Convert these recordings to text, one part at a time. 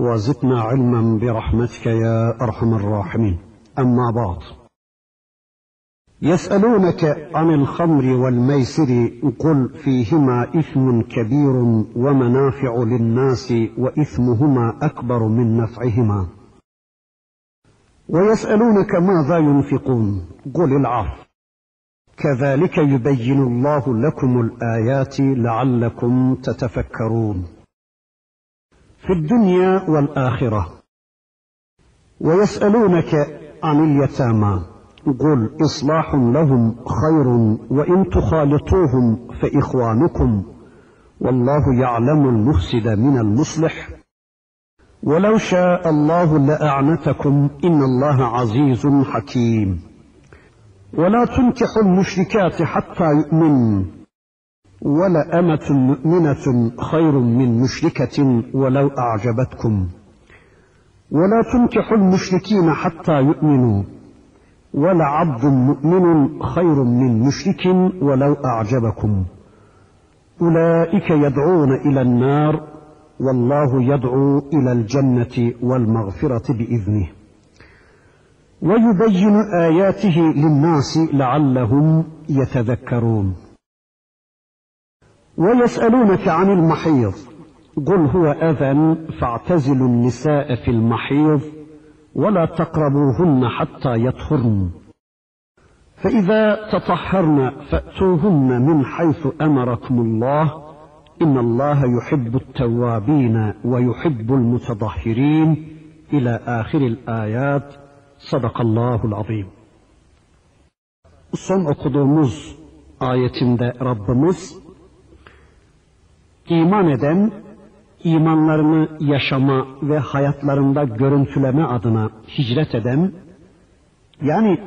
وزدنا علما برحمتك يا أرحم الراحمين. أما بعد. يسألونك عن الخمر والميسر قل فيهما إثم كبير ومنافع للناس وإثمهما أكبر من نفعهما. ويسألونك ماذا ينفقون؟ قل العفو. كذلك يبين الله لكم الآيات لعلكم تتفكرون. في الدنيا والآخرة. ويسألونك عن اليتامى. قل إصلاح لهم خير وإن تخالطوهم فإخوانكم. والله يعلم المفسد من المصلح. ولو شاء الله لأعنتكم إن الله عزيز حكيم. ولا تنكحوا المشركات حتى يؤمنوا. ولأمة مؤمنة خير من مشركة ولو أعجبتكم. ولا تنكحوا المشركين حتى يؤمنوا. ولعبد مؤمن خير من مشرك ولو أعجبكم. أولئك يدعون إلى النار والله يدعو إلى الجنة والمغفرة بإذنه. ويبين آياته للناس لعلهم يتذكرون. ويسألونك عن المحيض. قل هو أذى فاعتزلوا النساء في المحيض ولا تقربوهن حتى يطهرن. فإذا تطهرن فأتوهن من حيث أمركم الله. إن الله يحب التوابين ويحب المتطهرين. إلى آخر الآيات. صدق الله العظيم. Son okuduğumuz ayetinde Rabbimiz iman eden imanlarını yaşama ve hayatlarında görüntüleme adına hicret eden yani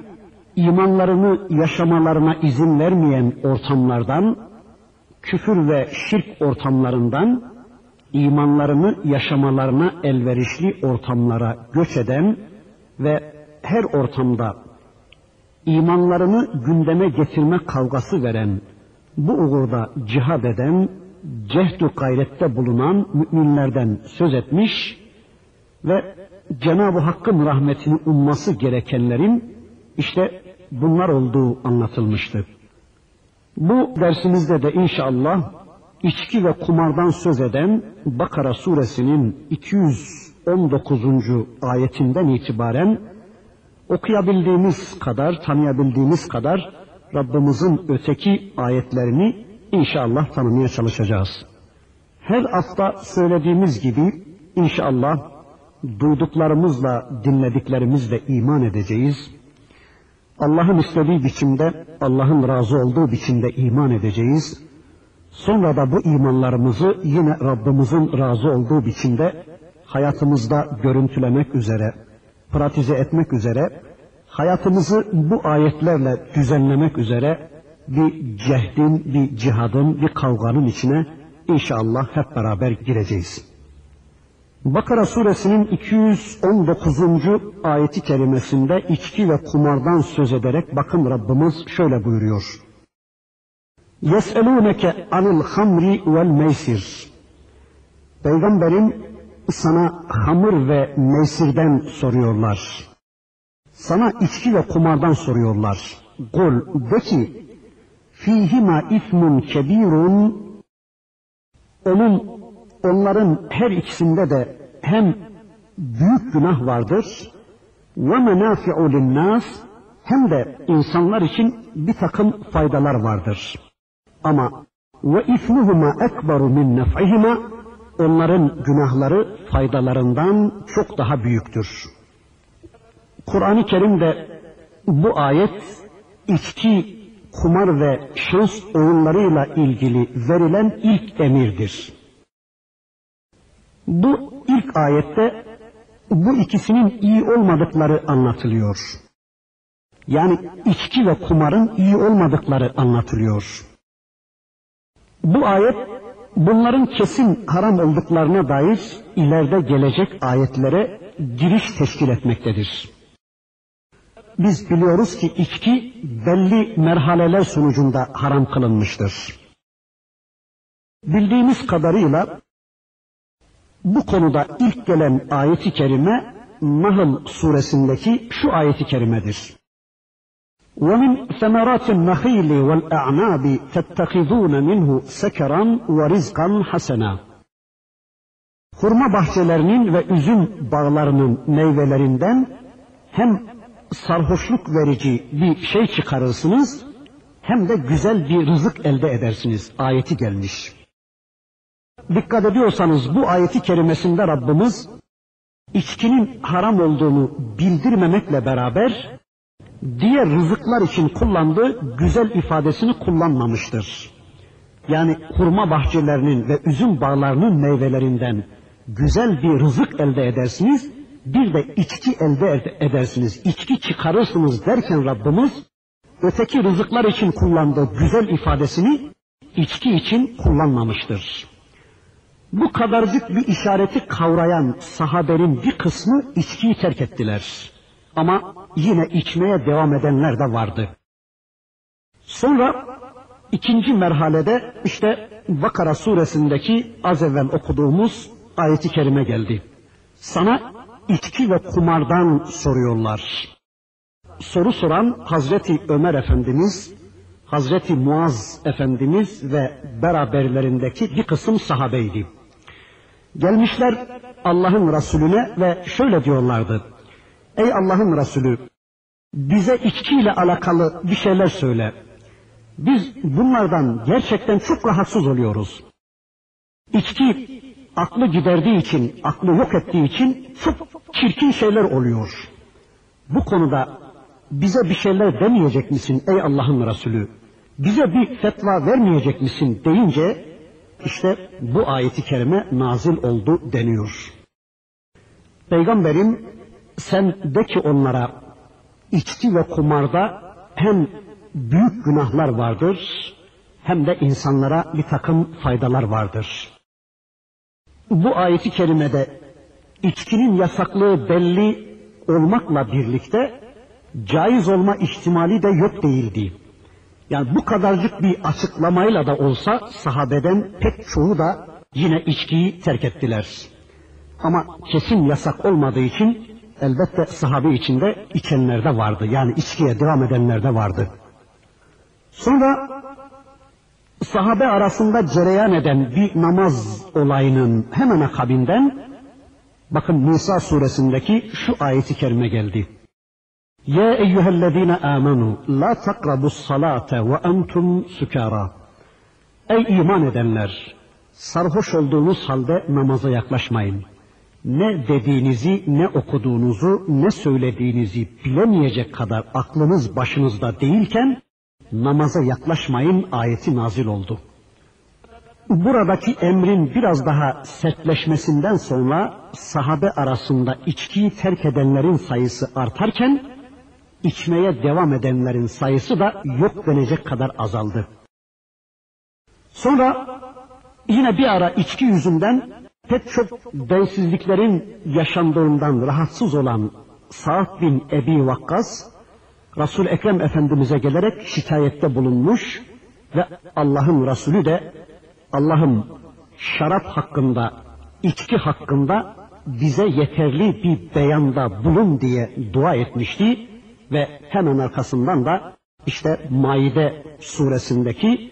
imanlarını yaşamalarına izin vermeyen ortamlardan küfür ve şirk ortamlarından imanlarını yaşamalarına elverişli ortamlara göç eden ve her ortamda imanlarını gündeme getirme kavgası veren, bu uğurda cihad eden, cehdu gayrette bulunan müminlerden söz etmiş ve Cenab-ı Hakk'ın rahmetini umması gerekenlerin işte bunlar olduğu anlatılmıştı. Bu dersimizde de inşallah içki ve kumardan söz eden Bakara suresinin 219. ayetinden itibaren okuyabildiğimiz kadar, tanıyabildiğimiz kadar Rabbimizin öteki ayetlerini inşallah tanımaya çalışacağız. Her hafta söylediğimiz gibi inşallah duyduklarımızla, dinlediklerimizle iman edeceğiz. Allah'ın istediği biçimde, Allah'ın razı olduğu biçimde iman edeceğiz. Sonra da bu imanlarımızı yine Rabbimizin razı olduğu biçimde hayatımızda görüntülemek üzere, pratize etmek üzere, hayatımızı bu ayetlerle düzenlemek üzere bir cehdin, bir cihadın, bir kavganın içine inşallah hep beraber gireceğiz. Bakara suresinin 219. ayeti kerimesinde içki ve kumardan söz ederek bakın Rabbimiz şöyle buyuruyor. يَسْأَلُونَكَ عَنِ الْخَمْرِ وَالْمَيْسِرِ Peygamberim sana hamur ve meysirden soruyorlar. Sana içki ve kumardan soruyorlar. Kul de ki fihima ismun kebirun onun onların her ikisinde de hem büyük günah vardır ve menafi'u linnas hem de insanlar için bir takım faydalar vardır. Ama ve ismuhuma ekberu min nef'ihima onların günahları faydalarından çok daha büyüktür. Kur'an-ı Kerim'de bu ayet içki, kumar ve şans oyunlarıyla ilgili verilen ilk emirdir. Bu ilk ayette bu ikisinin iyi olmadıkları anlatılıyor. Yani içki ve kumarın iyi olmadıkları anlatılıyor. Bu ayet bunların kesin haram olduklarına dair ileride gelecek ayetlere giriş teşkil etmektedir Biz biliyoruz ki içki belli merhaleler sonucunda haram kılınmıştır. Bildiğimiz kadarıyla bu konuda ilk gelen ayeti kerime Nahl suresindeki şu ayeti kerimedir. ومن ثمرات النخيل والأعناب تتخذون منه سكرا ورزقا حسنا Hurma bahçelerinin ve üzüm bağlarının meyvelerinden hem sarhoşluk verici bir şey çıkarırsınız hem de güzel bir rızık elde edersiniz. Ayeti gelmiş. Dikkat ediyorsanız bu ayeti kerimesinde Rabbimiz içkinin haram olduğunu bildirmemekle beraber diğer rızıklar için kullandığı güzel ifadesini kullanmamıştır. Yani hurma bahçelerinin ve üzüm bağlarının meyvelerinden güzel bir rızık elde edersiniz, bir de içki elde edersiniz, içki çıkarırsınız derken Rabbimiz öteki rızıklar için kullandığı güzel ifadesini içki için kullanmamıştır. Bu kadarcık bir işareti kavrayan sahabenin bir kısmı içkiyi terk ettiler. Ama yine içmeye devam edenler de vardı. Sonra ikinci merhalede işte Bakara suresindeki az evvel okuduğumuz ayeti kerime geldi. Sana içki ve kumardan soruyorlar. Soru soran Hazreti Ömer Efendimiz, Hazreti Muaz Efendimiz ve beraberlerindeki bir kısım sahabeydi. Gelmişler Allah'ın Resulüne ve şöyle diyorlardı. Ey Allah'ın Resulü bize içkiyle alakalı bir şeyler söyle. Biz bunlardan gerçekten çok rahatsız oluyoruz. İçki aklı giderdiği için, aklı yok ettiği için çok çirkin şeyler oluyor. Bu konuda bize bir şeyler demeyecek misin ey Allah'ın Resulü? Bize bir fetva vermeyecek misin deyince işte bu ayeti kerime nazil oldu deniyor. Peygamberim sen de ki onlara içki ve kumarda hem büyük günahlar vardır hem de insanlara bir takım faydalar vardır. Bu ayeti kerimede içkinin yasaklığı belli olmakla birlikte caiz olma ihtimali de yok değildi. Yani bu kadarcık bir açıklamayla da olsa sahabeden pek çoğu da yine içkiyi terk ettiler. Ama kesin yasak olmadığı için elbette sahabe içinde içenler de vardı. Yani içkiye devam edenler de vardı. Sonra sahabe arasında cereyan eden bir namaz olayının hemen akabinden bakın Nisa suresindeki şu ayeti kerime geldi. Ya eyyühellezine amenu la takrabus salate ve entum sükara. Ey iman edenler! Sarhoş olduğunuz halde namaza yaklaşmayın. Ne dediğinizi, ne okuduğunuzu, ne söylediğinizi bilemeyecek kadar aklınız başınızda değilken namaza yaklaşmayın ayeti nazil oldu. Buradaki emrin biraz daha sertleşmesinden sonra sahabe arasında içkiyi terk edenlerin sayısı artarken içmeye devam edenlerin sayısı da yok denecek kadar azaldı. Sonra yine bir ara içki yüzünden pek çok densizliklerin yaşandığından rahatsız olan Sa'd bin Ebi Vakkas, Resul Ekrem Efendimiz'e gelerek şikayette bulunmuş ve Allah'ın Resulü de Allah'ım şarap hakkında, içki hakkında bize yeterli bir beyanda bulun diye dua etmişti ve hemen arkasından da işte Maide suresindeki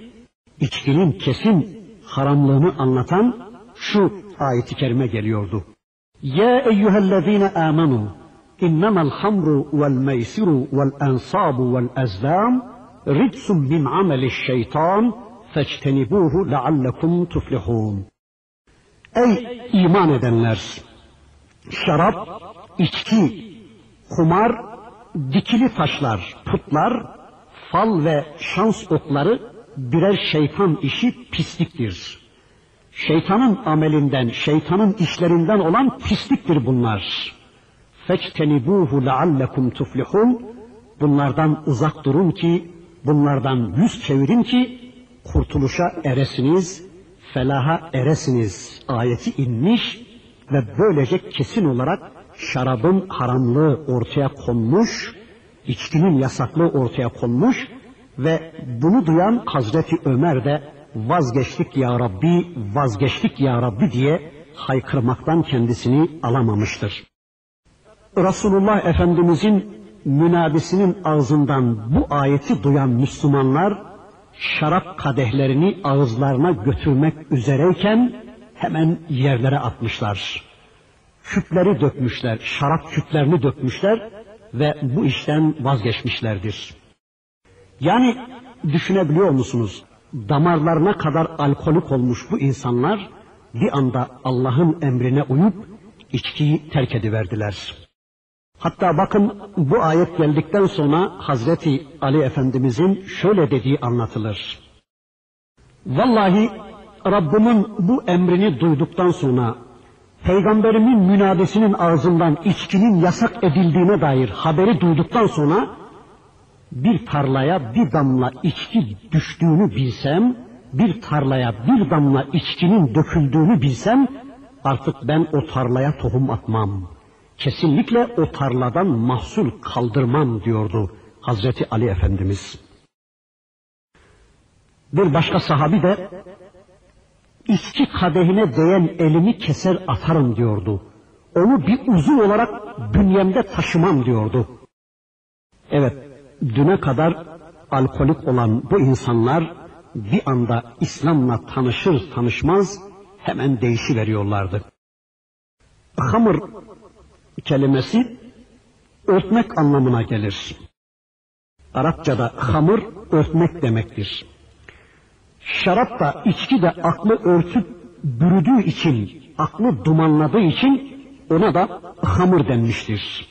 içkinin kesin haramlığını anlatan şu ayeti kerime geliyordu. Ya eyyühellezine amenu meysiru vel ensabu vel ezlam ridsun min ameli şeytan feçtenibuhu leallekum tuflihun. Ey iman edenler! Şarap, içki, kumar dikili taşlar, putlar, fal ve şans okları birer şeytan işi pisliktir. Şeytanın amelinden, şeytanın işlerinden olan pisliktir bunlar. Feçtenibuhu leallekum tuflihun bunlardan uzak durun ki bunlardan yüz çevirin ki kurtuluşa eresiniz, felaha eresiniz ayeti inmiş ve böylece kesin olarak şarabın haramlığı ortaya konmuş, içkinin yasaklığı ortaya konmuş ve bunu duyan Hazreti Ömer de vazgeçtik ya Rabbi, vazgeçtik ya Rabbi diye haykırmaktan kendisini alamamıştır. Resulullah Efendimizin münadisinin ağzından bu ayeti duyan Müslümanlar şarap kadehlerini ağızlarına götürmek üzereyken hemen yerlere atmışlar. Küpleri dökmüşler, şarap küplerini dökmüşler ve bu işten vazgeçmişlerdir. Yani düşünebiliyor musunuz? Damarlarına kadar alkolik olmuş bu insanlar bir anda Allah'ın emrine uyup içkiyi terk ediverdiler. Hatta bakın bu ayet geldikten sonra Hazreti Ali Efendimizin şöyle dediği anlatılır. Vallahi Rabbimin bu emrini duyduktan sonra Peygamberimin münadesinin ağzından içkinin yasak edildiğine dair haberi duyduktan sonra bir tarlaya bir damla içki düştüğünü bilsem, bir tarlaya bir damla içkinin döküldüğünü bilsem artık ben o tarlaya tohum atmam. Kesinlikle o tarladan mahsul kaldırmam diyordu Hazreti Ali Efendimiz. Bir başka sahabi de içki kadehine değen elimi keser atarım diyordu. Onu bir uzun olarak bünyemde taşımam diyordu. Evet, düne kadar alkolik olan bu insanlar bir anda İslam'la tanışır tanışmaz hemen değişiveriyorlardı. Hamur kelimesi örtmek anlamına gelir. Arapçada hamur örtmek demektir. Şarap da içki de aklı örtüp bürüdüğü için, aklı dumanladığı için ona da hamur denmiştir.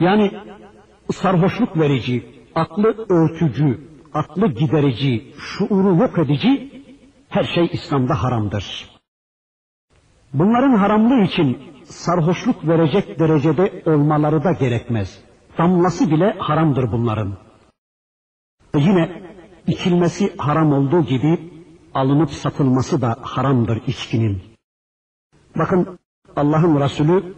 Yani sarhoşluk verici, aklı örtücü, aklı giderici, şuuru yok edici her şey İslam'da haramdır. Bunların haramlığı için sarhoşluk verecek derecede olmaları da gerekmez. Damlası bile haramdır bunların. E yine içilmesi haram olduğu gibi alınıp satılması da haramdır içkinin. Bakın Allah'ın Resulü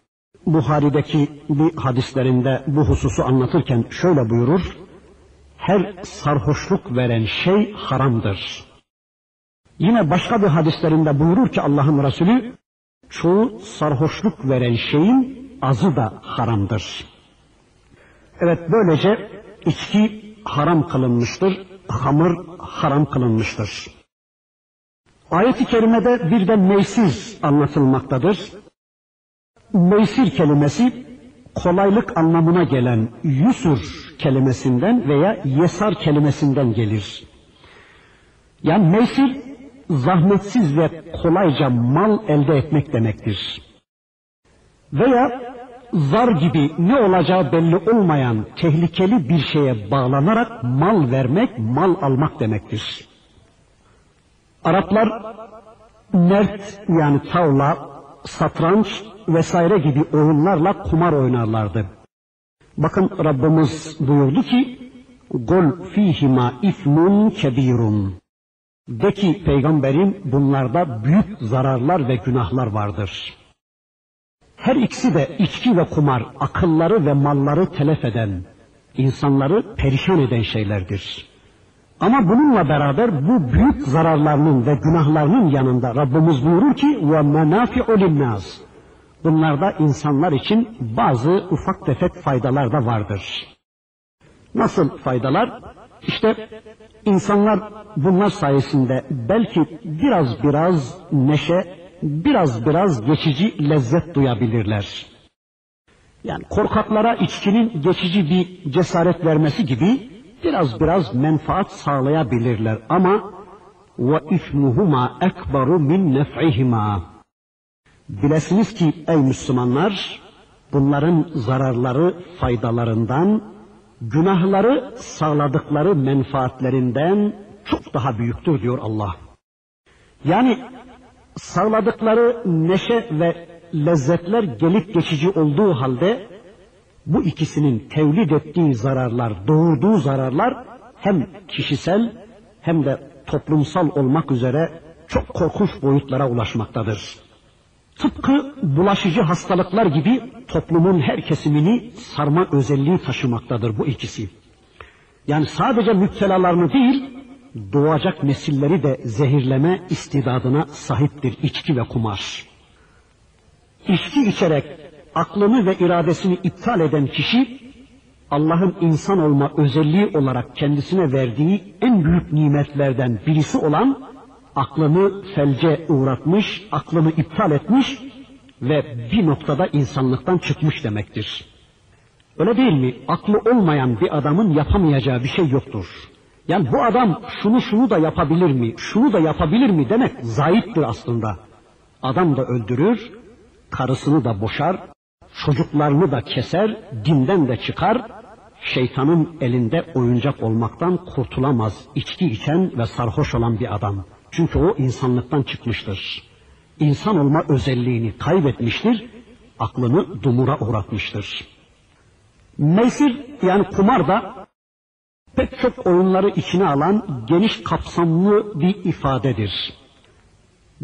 Buhari'deki bir hadislerinde bu hususu anlatırken şöyle buyurur. Her sarhoşluk veren şey haramdır. Yine başka bir hadislerinde buyurur ki Allah'ın Resulü çoğu sarhoşluk veren şeyin azı da haramdır. Evet böylece içki haram kılınmıştır, hamur haram kılınmıştır. Ayet-i kerimede bir de meysir anlatılmaktadır. Meysir kelimesi kolaylık anlamına gelen yusur kelimesinden veya yesar kelimesinden gelir. Yani meysir zahmetsiz ve kolayca mal elde etmek demektir. Veya zar gibi ne olacağı belli olmayan tehlikeli bir şeye bağlanarak mal vermek, mal almak demektir. Araplar mert yani tavla, satranç vesaire gibi oyunlarla kumar oynarlardı. Bakın Rabbimiz buyurdu ki Gol fihima ifmun kebirun. De ki peygamberim bunlarda büyük zararlar ve günahlar vardır. Her ikisi de içki ve kumar, akılları ve malları telef eden, insanları perişan eden şeylerdir. Ama bununla beraber bu büyük zararlarının ve günahlarının yanında Rabbimiz buyurur ki ve menafi'u linnâs. Bunlarda insanlar için bazı ufak tefek faydalar da vardır. Nasıl faydalar? İşte insanlar bunlar sayesinde belki biraz biraz neşe, biraz biraz geçici lezzet duyabilirler. Yani korkaklara içkinin geçici bir cesaret vermesi gibi biraz biraz menfaat sağlayabilirler ama ve ismuhuma ekbaru min nef'ihima. Bilesiniz ki ey Müslümanlar bunların zararları faydalarından günahları sağladıkları menfaatlerinden çok daha büyüktür diyor Allah. Yani sağladıkları neşe ve lezzetler gelip geçici olduğu halde bu ikisinin tevlid ettiği zararlar, doğurduğu zararlar hem kişisel hem de toplumsal olmak üzere çok korkunç boyutlara ulaşmaktadır. Tıpkı bulaşıcı hastalıklar gibi toplumun her kesimini sarma özelliği taşımaktadır bu ikisi. Yani sadece müptelalarını değil, doğacak nesilleri de zehirleme istidadına sahiptir içki ve kumar. İçki içerek aklını ve iradesini iptal eden kişi, Allah'ın insan olma özelliği olarak kendisine verdiği en büyük nimetlerden birisi olan aklını felce uğratmış, aklını iptal etmiş ve bir noktada insanlıktan çıkmış demektir. Öyle değil mi? Aklı olmayan bir adamın yapamayacağı bir şey yoktur. Yani bu adam şunu şunu da yapabilir mi, şunu da yapabilir mi demek zayıftır aslında. Adam da öldürür, karısını da boşar, çocuklarını da keser, dinden de çıkar, şeytanın elinde oyuncak olmaktan kurtulamaz içki içen ve sarhoş olan bir adam. Çünkü o insanlıktan çıkmıştır. İnsan olma özelliğini kaybetmiştir, aklını dumura uğratmıştır. Meysir yani kumar da pek çok oyunları içine alan geniş kapsamlı bir ifadedir.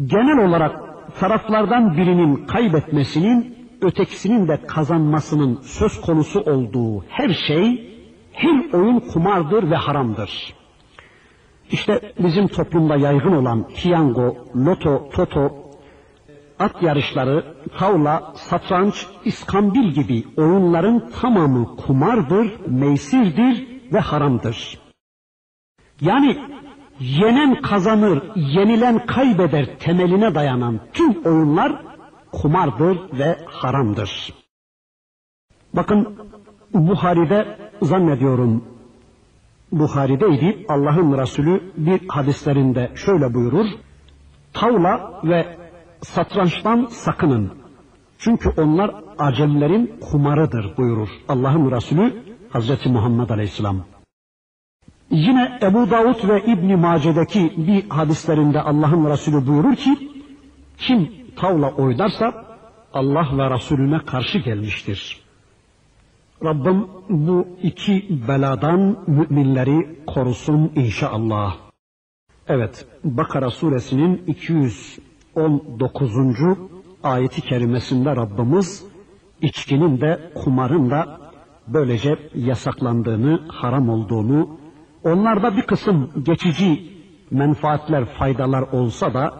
Genel olarak taraflardan birinin kaybetmesinin, ötekisinin de kazanmasının söz konusu olduğu her şey, her oyun kumardır ve haramdır. İşte bizim toplumda yaygın olan piyango, loto, toto, at yarışları, tavla, satranç, iskambil gibi oyunların tamamı kumardır, meysirdir ve haramdır. Yani yenen kazanır, yenilen kaybeder temeline dayanan tüm oyunlar kumardır ve haramdır. Bakın Buhari'de zannediyorum Buhari'deydi. Allah'ın Resulü bir hadislerinde şöyle buyurur. Tavla ve satrançtan sakının. Çünkü onlar acelilerin kumarıdır buyurur Allah'ın Resulü Hazreti Muhammed Aleyhisselam. Yine Ebu Davud ve İbn Mace'deki bir hadislerinde Allah'ın Resulü buyurur ki kim tavla oynarsa Allah ve Resulüne karşı gelmiştir. Rabbim bu iki beladan müminleri korusun inşallah. Evet, Bakara suresinin 219. ayeti kerimesinde Rabbimiz içkinin de kumarın da böylece yasaklandığını, haram olduğunu, onlarda bir kısım geçici menfaatler, faydalar olsa da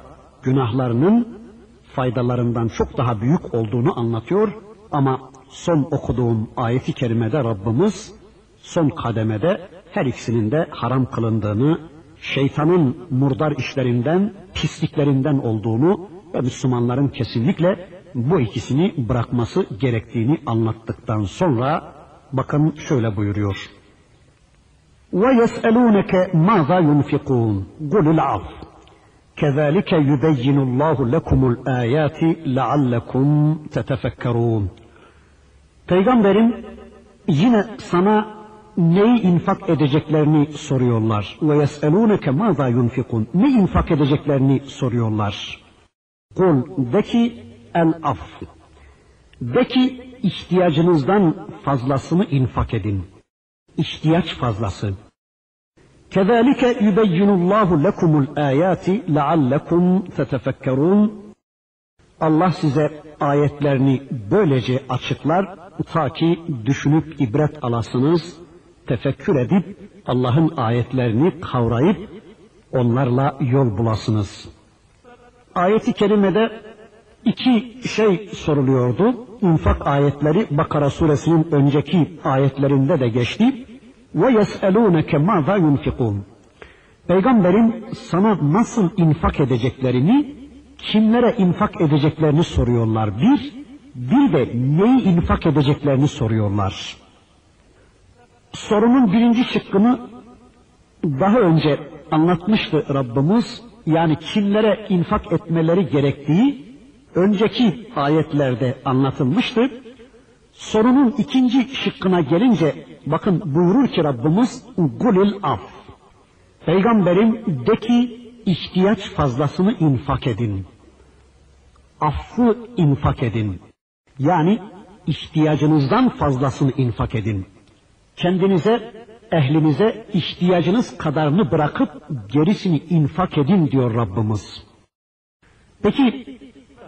günahlarının faydalarından çok daha büyük olduğunu anlatıyor ama son okuduğum ayeti kerimede Rabbimiz son kademede her ikisinin de haram kılındığını, şeytanın murdar işlerinden, pisliklerinden olduğunu ve Müslümanların kesinlikle bu ikisini bırakması gerektiğini anlattıktan sonra bakın şöyle buyuruyor. وَيَسْأَلُونَكَ مَاذَا يُنْفِقُونَ قُلِ الْعَفْوِ كَذَٰلِكَ يُبَيِّنُ اللّٰهُ لَكُمُ الْآيَاتِ لَعَلَّكُمْ تَتَفَكَّرُونَ Peygamberim yine sana neyi infak edeceklerini soruyorlar. Ve yeselûneke mâzâ yunfikun. Ne infak edeceklerini soruyorlar. Kul de ki el af. De ki ihtiyacınızdan fazlasını infak edin. İhtiyaç fazlası. Kezalike yubeyyinullahu lekumul ayati leallekum tetefekkerun. Allah size ayetlerini böylece açıklar ta ki düşünüp ibret alasınız, tefekkür edip Allah'ın ayetlerini kavrayıp onlarla yol bulasınız. Ayeti kerimede iki şey soruluyordu. İnfak ayetleri Bakara suresinin önceki ayetlerinde de geçti. Ve yes'elûneke mâzâ yunfikûn. Peygamberin sana nasıl infak edeceklerini, kimlere infak edeceklerini soruyorlar. Bir, bir de neyi infak edeceklerini soruyorlar. Sorunun birinci şıkkını daha önce anlatmıştı Rabbimiz. Yani kimlere infak etmeleri gerektiği önceki ayetlerde anlatılmıştı. Sorunun ikinci şıkkına gelince bakın buyurur ki Rabbimiz gulil af. Peygamberim de ki ihtiyaç fazlasını infak edin. affı infak edin. Yani ihtiyacınızdan fazlasını infak edin. Kendinize, ehlinize ihtiyacınız kadarını bırakıp gerisini infak edin diyor Rabbimiz. Peki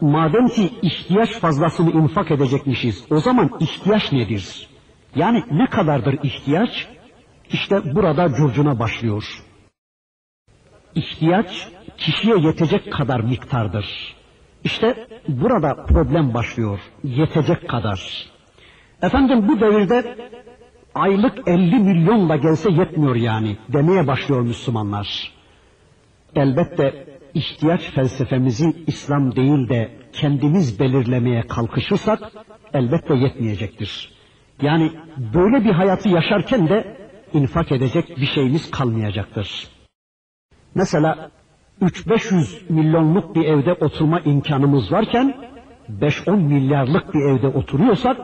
madem ki ihtiyaç fazlasını infak edecekmişiz o zaman ihtiyaç nedir? Yani ne kadardır ihtiyaç? İşte burada curcuna başlıyor. İhtiyaç kişiye yetecek kadar miktardır. İşte burada problem başlıyor. Yetecek kadar. Efendim bu devirde aylık 50 milyonla gelse yetmiyor yani demeye başlıyor Müslümanlar. Elbette ihtiyaç felsefemizi İslam değil de kendimiz belirlemeye kalkışırsak elbette yetmeyecektir. Yani böyle bir hayatı yaşarken de infak edecek bir şeyimiz kalmayacaktır. Mesela 3-500 milyonluk bir evde oturma imkanımız varken 5-10 milyarlık bir evde oturuyorsak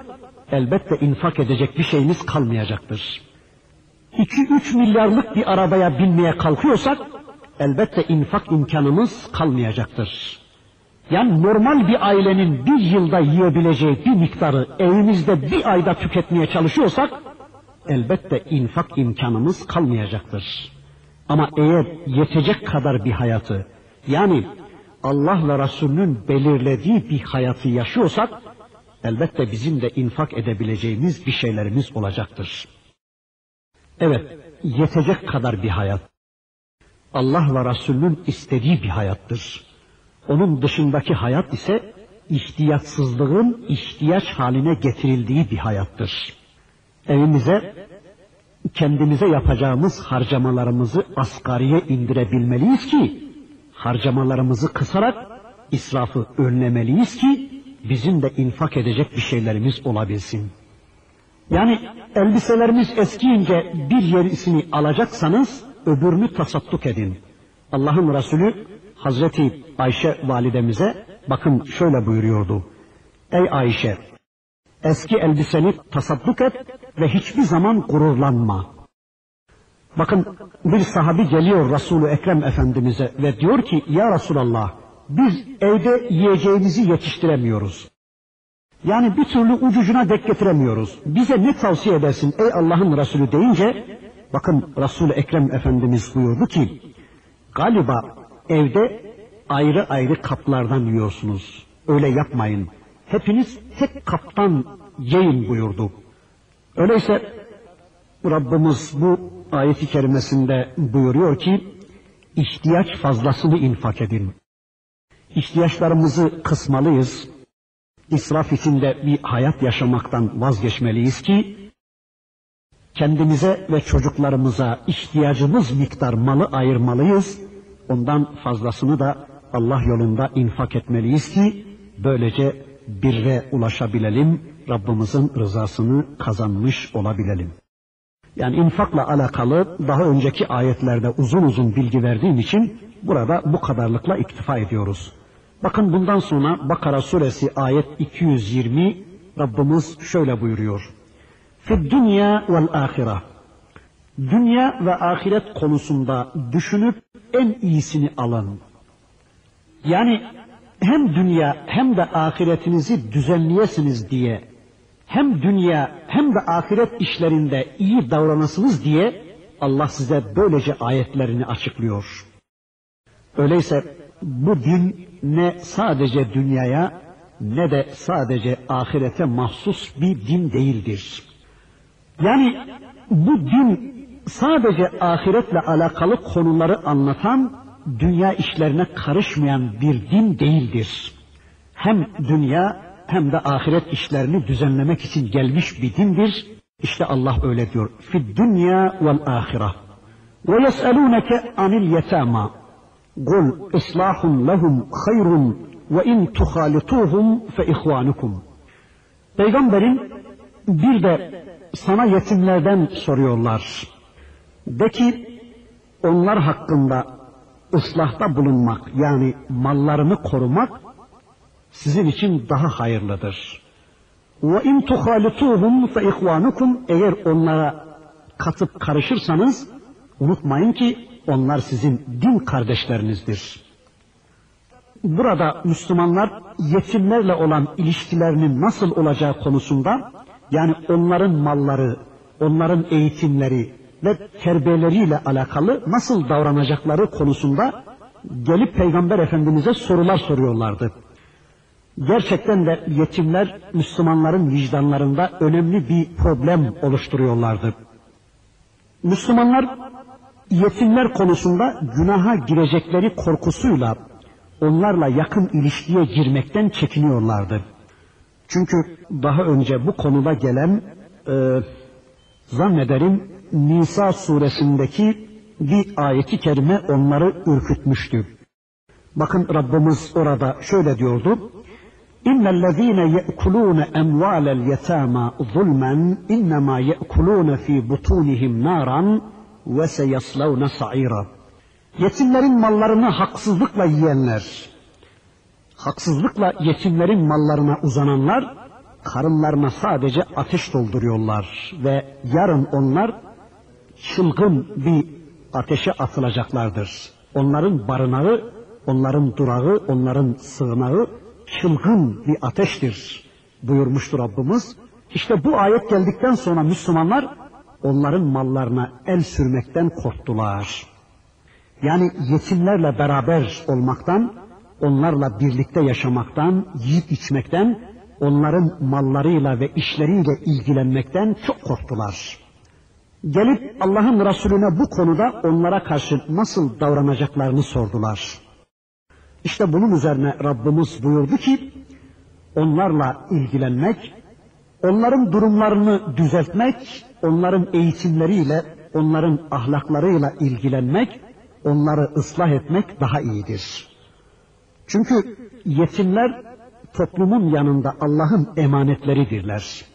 elbette infak edecek bir şeyimiz kalmayacaktır. 2-3 milyarlık bir arabaya binmeye kalkıyorsak elbette infak imkanımız kalmayacaktır. Yani normal bir ailenin bir yılda yiyebileceği bir miktarı evimizde bir ayda tüketmeye çalışıyorsak elbette infak imkanımız kalmayacaktır. Ama eğer yetecek kadar bir hayatı yani Allah ve Resulünün belirlediği bir hayatı yaşıyorsak elbette bizim de infak edebileceğimiz bir şeylerimiz olacaktır. Evet, yetecek kadar bir hayat. Allah ve Resulünün istediği bir hayattır. Onun dışındaki hayat ise ihtiyatsızlığın ihtiyaç haline getirildiği bir hayattır. Evimize, kendimize yapacağımız harcamalarımızı asgariye indirebilmeliyiz ki, harcamalarımızı kısarak israfı önlemeliyiz ki, bizim de infak edecek bir şeylerimiz olabilsin. Yani elbiselerimiz eskiyince bir yerisini alacaksanız öbürünü tasadduk edin. Allah'ın Resulü Hazreti Ayşe validemize bakın şöyle buyuruyordu. Ey Ayşe eski elbiseni tasadduk et ve hiçbir zaman gururlanma. Bakın bir sahabi geliyor Resulü Ekrem Efendimiz'e ve diyor ki ya Resulallah biz evde yiyeceğimizi yetiştiremiyoruz. Yani bir türlü ucucuna dek getiremiyoruz. Bize ne tavsiye edersin ey Allah'ın Resulü deyince bakın Resul-i Ekrem Efendimiz buyurdu ki galiba evde ayrı ayrı kaplardan yiyorsunuz. Öyle yapmayın. Hepiniz tek kaptan yiyin buyurdu. Öyleyse Rabbimiz bu ayeti kerimesinde buyuruyor ki ihtiyaç fazlasını infak edin. İhtiyaçlarımızı kısmalıyız. İsraf içinde bir hayat yaşamaktan vazgeçmeliyiz ki kendimize ve çocuklarımıza ihtiyacımız miktar malı ayırmalıyız. Ondan fazlasını da Allah yolunda infak etmeliyiz ki böylece birre ulaşabilelim, Rabbimizin rızasını kazanmış olabilelim. Yani infakla alakalı daha önceki ayetlerde uzun uzun bilgi verdiğim için burada bu kadarlıkla iktifa ediyoruz. Bakın bundan sonra Bakara suresi ayet 220 Rabbimiz şöyle buyuruyor. Fi dünya vel ahire. Dünya ve ahiret konusunda düşünüp en iyisini alın. Yani hem dünya hem de ahiretinizi düzenleyesiniz diye hem dünya hem de ahiret işlerinde iyi davranasınız diye Allah size böylece ayetlerini açıklıyor. Öyleyse bu din ne sadece dünyaya ne de sadece ahirete mahsus bir din değildir. Yani bu din sadece ahiretle alakalı konuları anlatan, dünya işlerine karışmayan bir din değildir. Hem dünya hem de ahiret işlerini düzenlemek için gelmiş bir dindir. İşte Allah öyle diyor. Fid dünya vel ahire. Ve yes'elûneke anil yetâmâ. Kul islahun lehum hayrun ve in tuhalituhum fe ihvanukum. Peygamberin bir de sana yetimlerden soruyorlar. De ki onlar hakkında ıslahta bulunmak yani mallarını korumak sizin için daha hayırlıdır. Ve in tuhalituhum fe ihvanukum eğer onlara katıp karışırsanız unutmayın ki onlar sizin din kardeşlerinizdir. burada Müslümanlar yetimlerle olan ilişkilerinin nasıl olacağı konusunda yani onların malları, onların eğitimleri ve terbiyeleriyle alakalı nasıl davranacakları konusunda gelip Peygamber Efendimiz'e sorular soruyorlardı. Gerçekten de yetimler Müslümanların vicdanlarında önemli bir problem oluşturuyorlardı. Müslümanlar yetimler konusunda günaha girecekleri korkusuyla onlarla yakın ilişkiye girmekten çekiniyorlardı. Çünkü daha önce bu konuda gelen e, zannederim Nisa suresindeki bir ayeti kerime onları ürkütmüştü. Bakın Rabbimiz orada şöyle diyordu. إن الذين يأكلون أموال اليتامى ظلما إنما يأكلون في بطونهم نارا وسيصلون سعيرا Yetimlerin mallarını haksızlıkla yiyenler, haksızlıkla yetimlerin mallarına uzananlar, karınlarına sadece ateş dolduruyorlar ve yarın onlar çılgın bir ateşe atılacaklardır. Onların barınağı, onların durağı, onların sığınağı çılgın bir ateştir buyurmuştur Rabbimiz. İşte bu ayet geldikten sonra Müslümanlar onların mallarına el sürmekten korktular. Yani yetimlerle beraber olmaktan, onlarla birlikte yaşamaktan, yiyip içmekten, onların mallarıyla ve işleriyle ilgilenmekten çok korktular. Gelip Allah'ın Resulüne bu konuda onlara karşı nasıl davranacaklarını sordular. İşte bunun üzerine Rabbimiz buyurdu ki, onlarla ilgilenmek, onların durumlarını düzeltmek, onların eğitimleriyle, onların ahlaklarıyla ilgilenmek, onları ıslah etmek daha iyidir. Çünkü yetimler toplumun yanında Allah'ın emanetleridirler.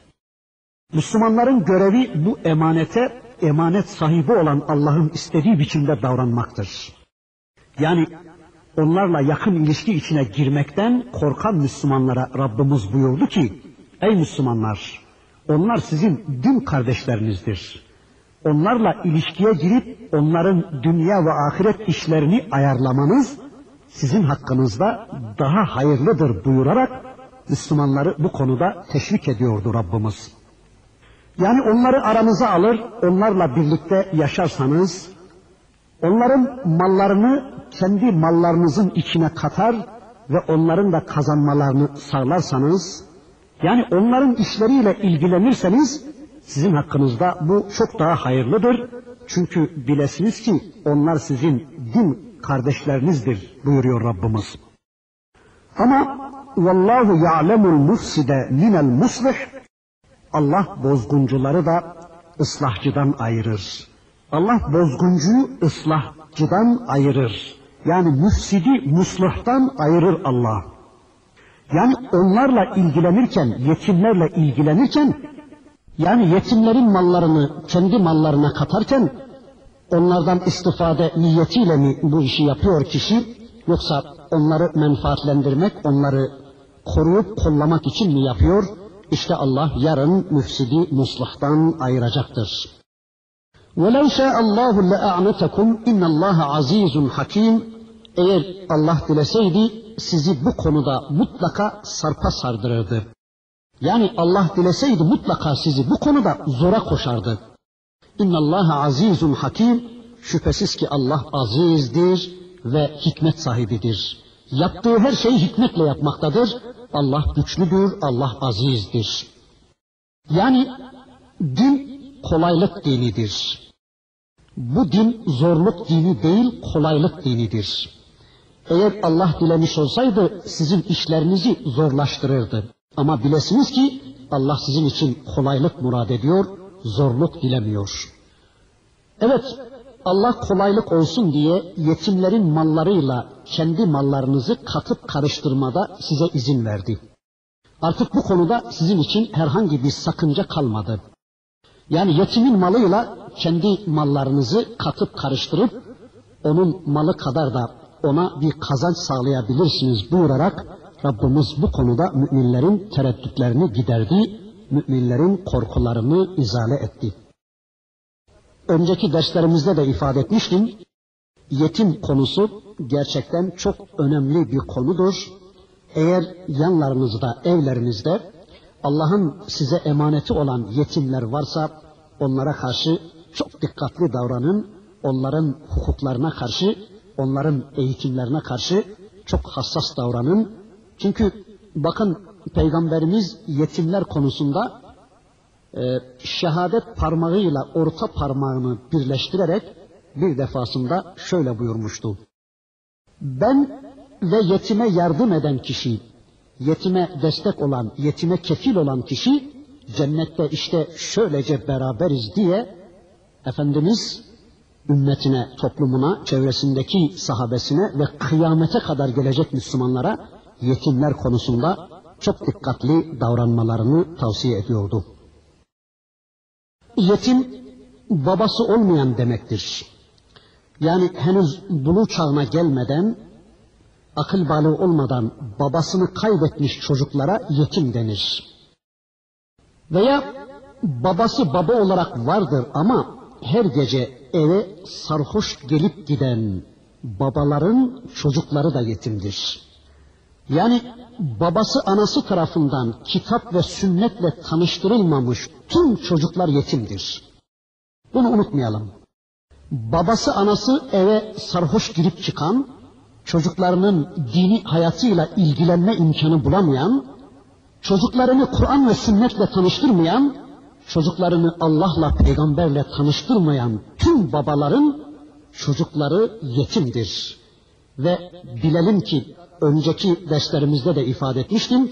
Müslümanların görevi bu emanete, emanet sahibi olan Allah'ın istediği biçimde davranmaktır. Yani onlarla yakın ilişki içine girmekten korkan Müslümanlara Rabbimiz buyurdu ki, ey Müslümanlar, onlar sizin din kardeşlerinizdir. Onlarla ilişkiye girip onların dünya ve ahiret işlerini ayarlamanız sizin hakkınızda daha hayırlıdır buyurarak Müslümanları bu konuda teşvik ediyordu Rabbimiz. Yani onları aranıza alır, onlarla birlikte yaşarsanız, onların mallarını kendi mallarınızın içine katar ve onların da kazanmalarını sağlarsanız, yani onların işleriyle ilgilenirseniz, sizin hakkınızda bu çok daha hayırlıdır. Çünkü bilesiniz ki onlar sizin din kardeşlerinizdir buyuruyor Rabbimiz. Ama vallahu ya'lemul mufside minel muslih Allah bozguncuları da ıslahçıdan ayırır. Allah bozguncuyu ıslahçıdan ayırır. Yani müfsidi muslahtan ayırır Allah. Yani onlarla ilgilenirken, yetimlerle ilgilenirken, yani yetimlerin mallarını kendi mallarına katarken, onlardan istifade niyetiyle mi bu işi yapıyor kişi, yoksa onları menfaatlendirmek, onları koruyup kollamak için mi yapıyor? İşte Allah yarın müfsidi muslahtan ayıracaktır. وَلَوْ شَاءَ اللّٰهُ لَاَعْنَتَكُمْ اِنَّ اللّٰهَ عَز۪يزٌ hakim. Eğer Allah dileseydi sizi bu konuda mutlaka sarpa sardırırdı. Yani Allah dileseydi mutlaka sizi bu konuda zora koşardı. اِنَّ اللّٰهَ عَز۪يزٌ hakim. Şüphesiz ki Allah azizdir ve hikmet sahibidir. Yaptığı her şeyi hikmetle yapmaktadır. Allah güçlüdür, Allah azizdir. Yani din kolaylık dinidir. Bu din zorluk dini değil, kolaylık dinidir. Eğer Allah dilemiş olsaydı sizin işlerinizi zorlaştırırdı. Ama bilesiniz ki Allah sizin için kolaylık murad ediyor, zorluk dilemiyor. Evet, Allah kolaylık olsun diye yetimlerin mallarıyla kendi mallarınızı katıp karıştırmada size izin verdi. Artık bu konuda sizin için herhangi bir sakınca kalmadı. Yani yetimin malıyla kendi mallarınızı katıp karıştırıp onun malı kadar da ona bir kazanç sağlayabilirsiniz buyurarak Rabbimiz bu konuda müminlerin tereddütlerini giderdi, müminlerin korkularını izale etti. Önceki derslerimizde de ifade etmiştim, yetim konusu gerçekten çok önemli bir konudur. Eğer yanlarınızda, evlerinizde Allah'ın size emaneti olan yetimler varsa onlara karşı çok dikkatli davranın. Onların hukuklarına karşı, onların eğitimlerine karşı çok hassas davranın. Çünkü bakın Peygamberimiz yetimler konusunda e, şehadet parmağıyla orta parmağını birleştirerek bir defasında şöyle buyurmuştu. Ben ve yetime yardım eden kişi, yetime destek olan, yetime kefil olan kişi cennette işte şöylece beraberiz diye Efendimiz ümmetine, toplumuna, çevresindeki sahabesine ve kıyamete kadar gelecek Müslümanlara yetimler konusunda çok dikkatli davranmalarını tavsiye ediyordu. Yetim babası olmayan demektir. Yani henüz bulu çağına gelmeden, akıl balığı olmadan babasını kaybetmiş çocuklara yetim denir. Veya babası baba olarak vardır ama her gece eve sarhoş gelip giden babaların çocukları da yetimdir. Yani babası anası tarafından kitap ve sünnetle tanıştırılmamış tüm çocuklar yetimdir. Bunu unutmayalım. Babası anası eve sarhoş girip çıkan, çocuklarının dini hayatıyla ilgilenme imkanı bulamayan, çocuklarını Kur'an ve sünnetle tanıştırmayan, çocuklarını Allah'la peygamberle tanıştırmayan tüm babaların çocukları yetimdir. Ve bilelim ki önceki derslerimizde de ifade etmiştim.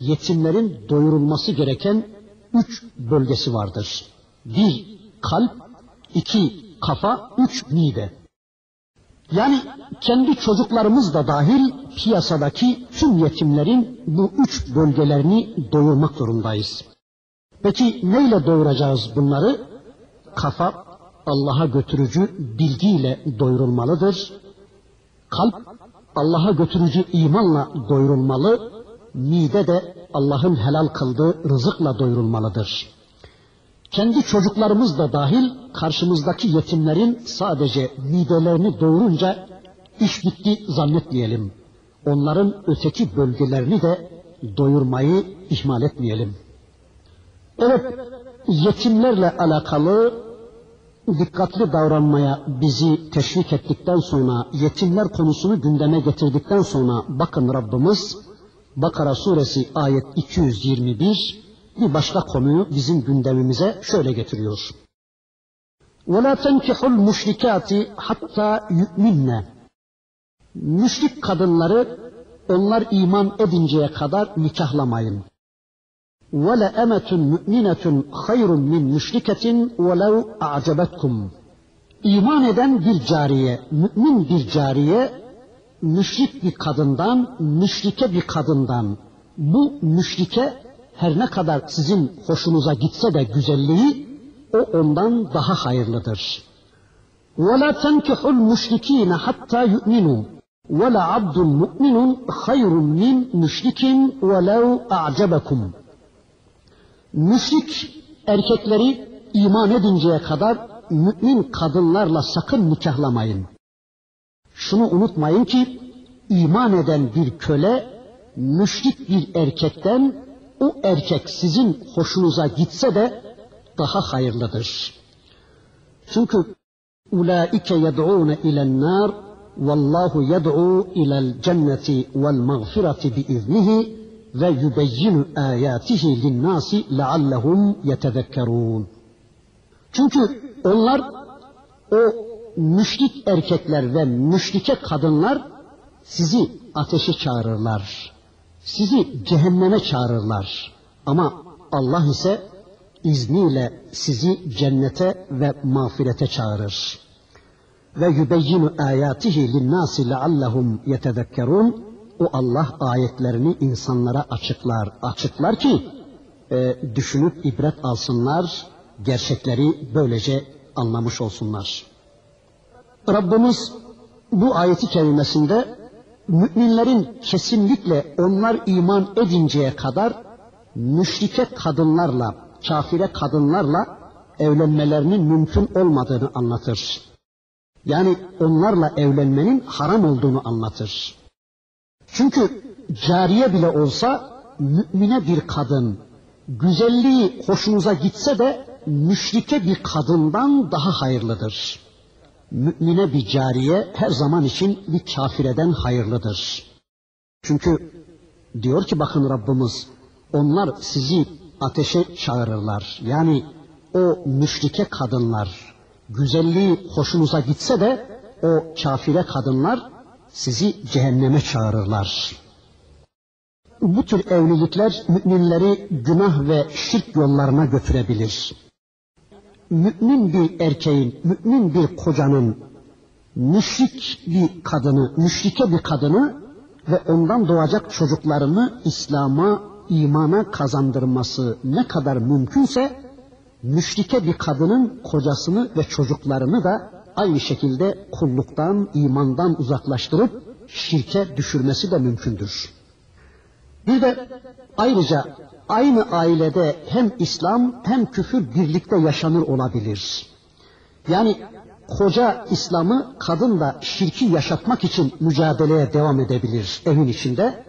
Yetimlerin doyurulması gereken üç bölgesi vardır. Bir, kalp, iki, kafa, üç, mide. Yani kendi çocuklarımız da dahil piyasadaki tüm yetimlerin bu üç bölgelerini doyurmak zorundayız. Peki neyle doyuracağız bunları? Kafa Allah'a götürücü bilgiyle doyurulmalıdır. Kalp Allah'a götürücü imanla doyurulmalı, mide de Allah'ın helal kıldığı rızıkla doyurulmalıdır. Kendi çocuklarımız da dahil karşımızdaki yetimlerin sadece midelerini doyurunca iş bitti zannetmeyelim. Onların öteki bölgelerini de doyurmayı ihmal etmeyelim. Evet, yetimlerle alakalı dikkatli davranmaya bizi teşvik ettikten sonra, yetimler konusunu gündeme getirdikten sonra bakın Rabbimiz Bakara suresi ayet 221 bir başka konuyu bizim gündemimize şöyle getiriyor. وَلَا تَنْكِحُ الْمُشْرِكَاتِ hatta يُؤْمِنَّ Müşrik kadınları onlar iman edinceye kadar nikahlamayın. وَلَأَمَةٌ مُؤْمِنَةٌ خَيْرٌ مِنْ مُشْرِكَةٍ وَلَوْ أَعْجَبَتْكُمْ İman eden bir cariye, mümin bir cariye, müşrik bir kadından, müşrike bir kadından, bu müşrike her ne kadar sizin hoşunuza gitse de güzelliği, o ondan daha hayırlıdır. وَلَا تَنْكِحُ الْمُشْرِك۪ينَ حَتَّى يُؤْمِنُوا وَلَا عَبْدٌ مُؤْمِنٌ خَيْرٌ مِنْ مُشْرِكٍ وَلَوْ أَعْجَبَكُمْ Müşrik erkekleri iman edinceye kadar mümin kadınlarla sakın nikahlamayın. Şunu unutmayın ki iman eden bir köle müşrik bir erkekten o erkek sizin hoşunuza gitse de daha hayırlıdır. Çünkü ulaike yed'ûne ilen nar vallahu yed'u ilel cenneti vel mağfireti biiznihi ve yubeyyinu ayatihi linnâsi leallehum yetezekkerûn. Çünkü onlar o müşrik erkekler ve müşrike kadınlar sizi ateşe çağırırlar. Sizi cehenneme çağırırlar. Ama Allah ise izniyle sizi cennete ve mağfirete çağırır. Ve yubeyyinu ayatihi linnâsi leallehum yetezekkerûn o Allah ayetlerini insanlara açıklar. Açıklar ki e, düşünüp ibret alsınlar, gerçekleri böylece anlamış olsunlar. Rabbimiz bu ayeti kerimesinde müminlerin kesinlikle onlar iman edinceye kadar müşrike kadınlarla, kafire kadınlarla evlenmelerinin mümkün olmadığını anlatır. Yani onlarla evlenmenin haram olduğunu anlatır. Çünkü cariye bile olsa mümine bir kadın, güzelliği hoşunuza gitse de müşrike bir kadından daha hayırlıdır. Mümine bir cariye her zaman için bir kafireden hayırlıdır. Çünkü diyor ki bakın Rabbimiz onlar sizi ateşe çağırırlar. Yani o müşrike kadınlar güzelliği hoşunuza gitse de o kafire kadınlar sizi cehenneme çağırırlar. Bu tür evlilikler müminleri günah ve şirk yollarına götürebilir. Mümin bir erkeğin, mümin bir kocanın müşrik bir kadını, müşrike bir kadını ve ondan doğacak çocuklarını İslam'a, imana kazandırması ne kadar mümkünse müşrike bir kadının kocasını ve çocuklarını da aynı şekilde kulluktan, imandan uzaklaştırıp şirke düşürmesi de mümkündür. Bir de ayrıca aynı ailede hem İslam hem küfür birlikte yaşanır olabilir. Yani koca İslam'ı kadın da şirki yaşatmak için mücadeleye devam edebilir evin içinde.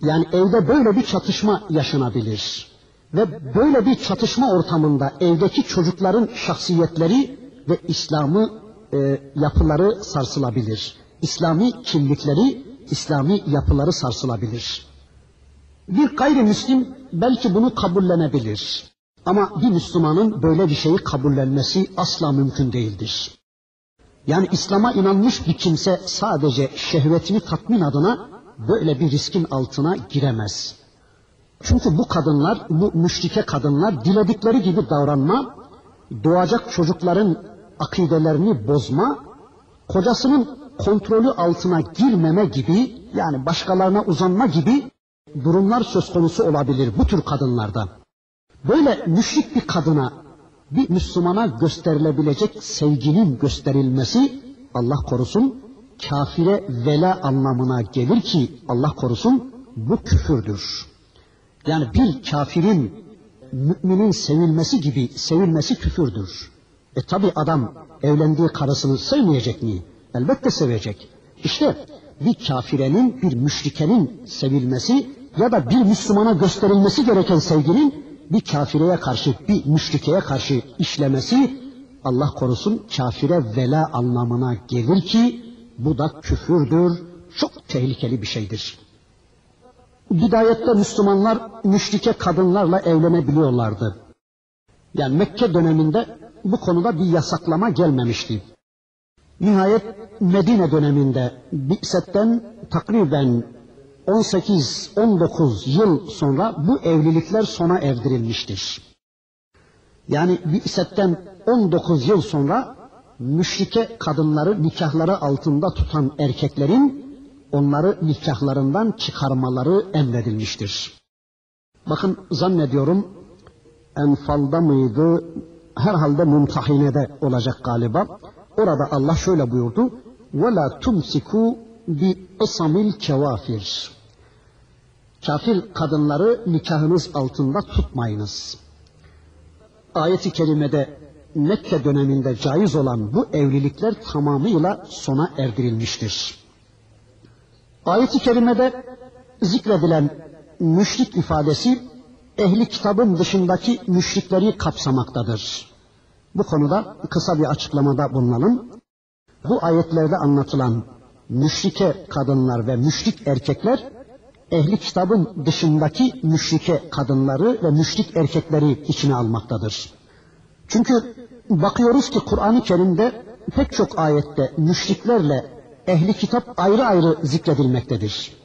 Yani evde böyle bir çatışma yaşanabilir. Ve böyle bir çatışma ortamında evdeki çocukların şahsiyetleri ve İslam'ı e, yapıları sarsılabilir. İslami kimlikleri, İslami yapıları sarsılabilir. Bir gayrimüslim belki bunu kabullenebilir. Ama bir Müslümanın böyle bir şeyi kabullenmesi asla mümkün değildir. Yani İslam'a inanmış bir kimse sadece şehvetini tatmin adına böyle bir riskin altına giremez. Çünkü bu kadınlar, bu müşrike kadınlar diledikleri gibi davranma, doğacak çocukların akidelerini bozma, kocasının kontrolü altına girmeme gibi yani başkalarına uzanma gibi durumlar söz konusu olabilir bu tür kadınlarda. Böyle müşrik bir kadına, bir Müslümana gösterilebilecek sevginin gösterilmesi Allah korusun kafire vela anlamına gelir ki Allah korusun bu küfürdür. Yani bir kafirin müminin sevilmesi gibi sevilmesi küfürdür. E tabi adam evlendiği karısını sevmeyecek mi? Elbette sevecek. İşte bir kafirenin, bir müşrikenin sevilmesi ya da bir Müslümana gösterilmesi gereken sevginin bir kafireye karşı, bir müşrikeye karşı işlemesi Allah korusun kafire vela anlamına gelir ki bu da küfürdür, çok tehlikeli bir şeydir. Bidayette Müslümanlar müşrike kadınlarla evlenebiliyorlardı. Yani Mekke döneminde bu konuda bir yasaklama gelmemişti. Nihayet Medine döneminde Bi'setten takriben 18-19 yıl sonra bu evlilikler sona erdirilmiştir. Yani Bi'setten 19 yıl sonra müşrike kadınları nikahları altında tutan erkeklerin onları nikahlarından çıkarmaları emredilmiştir. Bakın zannediyorum Enfal'da mıydı, herhalde Mumtahine'de olacak galiba. Orada Allah şöyle buyurdu. وَلَا تُمْسِكُوا بِاِصَمِ الْكَوَافِرِ Kafir kadınları nikahınız altında tutmayınız. Ayet-i kerimede Mekke döneminde caiz olan bu evlilikler tamamıyla sona erdirilmiştir. Ayet-i kerimede zikredilen müşrik ifadesi ehli kitabın dışındaki müşrikleri kapsamaktadır. Bu konuda kısa bir açıklamada bulunalım. Bu ayetlerde anlatılan müşrike kadınlar ve müşrik erkekler ehli kitabın dışındaki müşrike kadınları ve müşrik erkekleri içine almaktadır. Çünkü bakıyoruz ki Kur'an-ı Kerim'de pek çok ayette müşriklerle ehli kitap ayrı ayrı zikredilmektedir.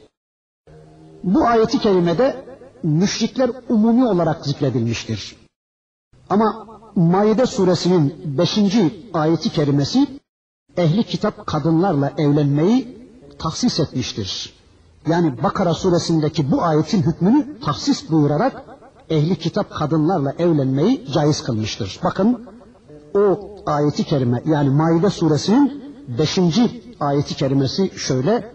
Bu ayeti kerimede müşrikler umumi olarak zikredilmiştir. Ama Maide suresinin 5. ayeti kerimesi ehli kitap kadınlarla evlenmeyi tahsis etmiştir. Yani Bakara suresindeki bu ayetin hükmünü tahsis buyurarak ehli kitap kadınlarla evlenmeyi caiz kılmıştır. Bakın o ayeti kerime yani Maide suresinin 5. ayeti kerimesi şöyle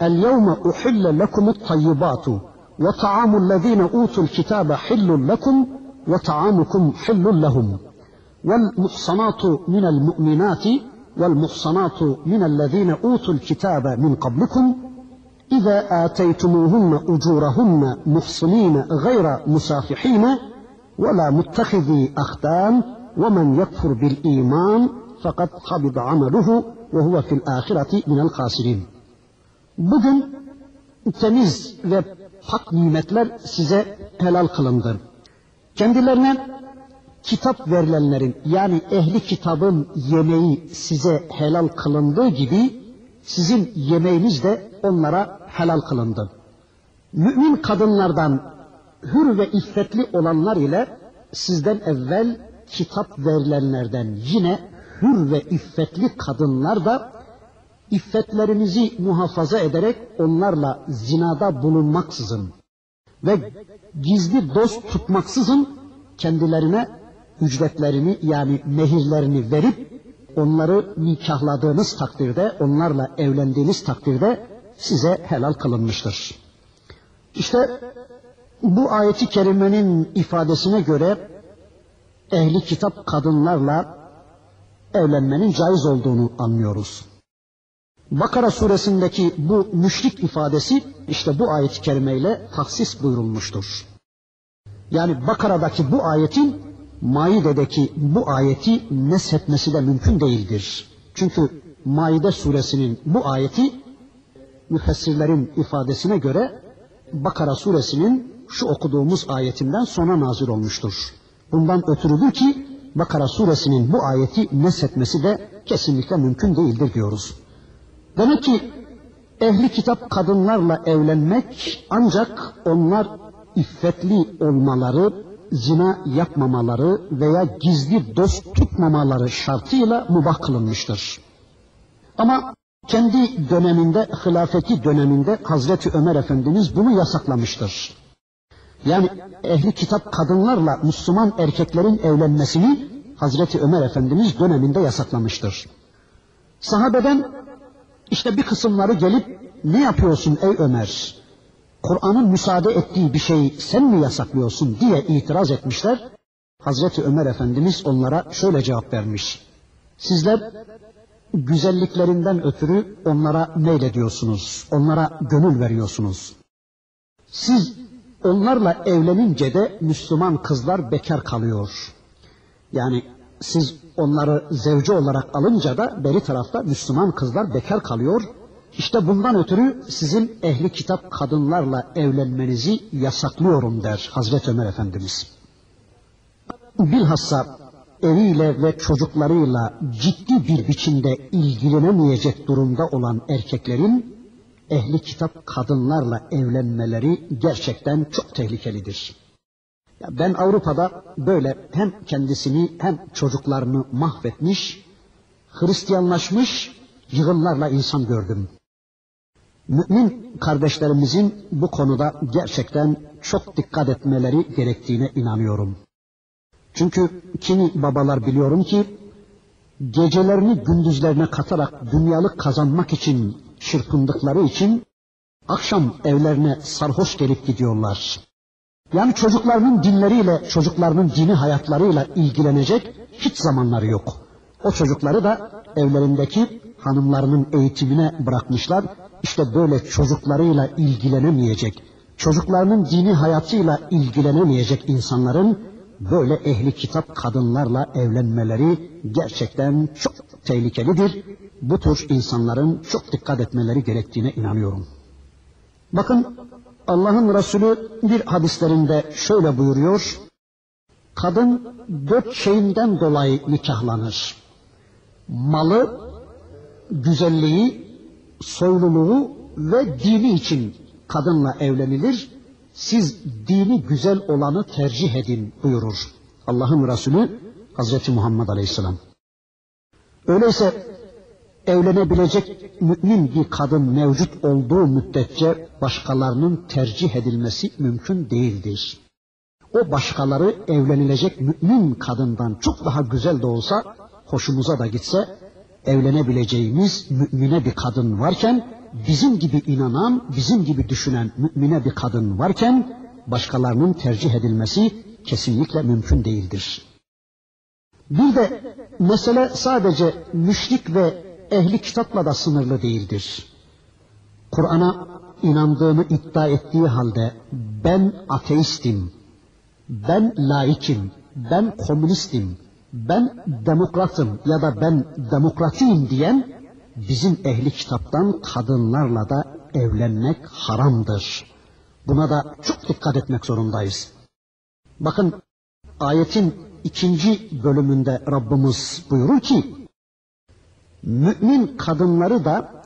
El yevme uhille lekumut tayyibatu ve ta'amul lezine utul kitabe hillun lekum hillun lehum vel muhsanatu minel mu'minati والمحصنات من الذين أوتوا الكتاب من قبلكم إذا آتيتموهن أجورهن محصنين غير مسافحين ولا متخذي أختان ومن يكفر بالإيمان فقد حبط عمله وهو في الآخرة من الخاسرين Bugün temiz ve pak nimetler size helal. Kendilerine kitap verilenlerin yani ehli kitabın yemeği size helal kılındığı gibi sizin yemeğiniz de onlara helal kılındı. Mümin kadınlardan hür ve iffetli olanlar ile sizden evvel kitap verilenlerden yine hür ve iffetli kadınlar da iffetlerinizi muhafaza ederek onlarla zinada bulunmaksızın ve gizli dost tutmaksızın kendilerine ücretlerini yani mehirlerini verip onları nikahladığınız takdirde, onlarla evlendiğiniz takdirde size helal kılınmıştır. İşte bu ayeti kerimenin ifadesine göre ehli kitap kadınlarla evlenmenin caiz olduğunu anlıyoruz. Bakara suresindeki bu müşrik ifadesi işte bu ayet-i kerimeyle taksis buyurulmuştur. Yani Bakara'daki bu ayetin Maide'deki bu ayeti neshetmesi de mümkün değildir. Çünkü Maide suresinin bu ayeti müfessirlerin ifadesine göre Bakara suresinin şu okuduğumuz ayetinden sonra nazil olmuştur. Bundan ötürüdür ki Bakara suresinin bu ayeti neshetmesi de kesinlikle mümkün değildir diyoruz. Demek ki ehli kitap kadınlarla evlenmek ancak onlar iffetli olmaları, zina yapmamaları veya gizli dost tutmamaları şartıyla mubah kılınmıştır. Ama kendi döneminde, hilafeti döneminde Hazreti Ömer Efendimiz bunu yasaklamıştır. Yani ehli kitap kadınlarla Müslüman erkeklerin evlenmesini Hazreti Ömer Efendimiz döneminde yasaklamıştır. Sahabeden işte bir kısımları gelip ne yapıyorsun ey Ömer? Kur'an'ın müsaade ettiği bir şeyi sen mi yasaklıyorsun diye itiraz etmişler. Hazreti Ömer Efendimiz onlara şöyle cevap vermiş. Sizler güzelliklerinden ötürü onlara meylediyorsunuz, onlara gönül veriyorsunuz. Siz onlarla evlenince de Müslüman kızlar bekar kalıyor. Yani siz onları zevci olarak alınca da beri tarafta Müslüman kızlar bekar kalıyor. İşte bundan ötürü sizin ehli kitap kadınlarla evlenmenizi yasaklıyorum der Hazreti Ömer Efendimiz. Bilhassa eviyle ve çocuklarıyla ciddi bir biçimde ilgilenemeyecek durumda olan erkeklerin ehli kitap kadınlarla evlenmeleri gerçekten çok tehlikelidir. Ya ben Avrupa'da böyle hem kendisini hem çocuklarını mahvetmiş, Hristiyanlaşmış yığınlarla insan gördüm. Mümin kardeşlerimizin bu konuda gerçekten çok dikkat etmeleri gerektiğine inanıyorum. Çünkü kimi babalar biliyorum ki gecelerini gündüzlerine katarak dünyalık kazanmak için çırpındıkları için akşam evlerine sarhoş gelip gidiyorlar. Yani çocuklarının dinleriyle, çocuklarının dini hayatlarıyla ilgilenecek hiç zamanları yok. O çocukları da evlerindeki hanımlarının eğitimine bırakmışlar. İşte böyle çocuklarıyla ilgilenemeyecek, çocuklarının dini hayatıyla ilgilenemeyecek insanların böyle ehli kitap kadınlarla evlenmeleri gerçekten çok tehlikelidir. Bu tür insanların çok dikkat etmeleri gerektiğine inanıyorum. Bakın Allah'ın Resulü bir hadislerinde şöyle buyuruyor. Kadın dört şeyinden dolayı nikahlanır. Malı, güzelliği, soyluluğu ve dini için kadınla evlenilir. Siz dini güzel olanı tercih edin buyurur. Allah'ın Resulü Hazreti Muhammed Aleyhisselam. Öyleyse evlenebilecek mümin bir kadın mevcut olduğu müddetçe başkalarının tercih edilmesi mümkün değildir. O başkaları evlenilecek mümin kadından çok daha güzel de olsa, hoşumuza da gitse, evlenebileceğimiz mümine bir kadın varken, bizim gibi inanan, bizim gibi düşünen mümine bir kadın varken, başkalarının tercih edilmesi kesinlikle mümkün değildir. Bir de mesele sadece müşrik ve ehli kitapla da sınırlı değildir. Kur'an'a inandığını iddia ettiği halde ben ateistim, ben laikim, ben komünistim, ben demokratım ya da ben demokratiyim diyen bizim ehli kitaptan kadınlarla da evlenmek haramdır. Buna da çok dikkat etmek zorundayız. Bakın ayetin ikinci bölümünde Rabbimiz buyurur ki mümin kadınları da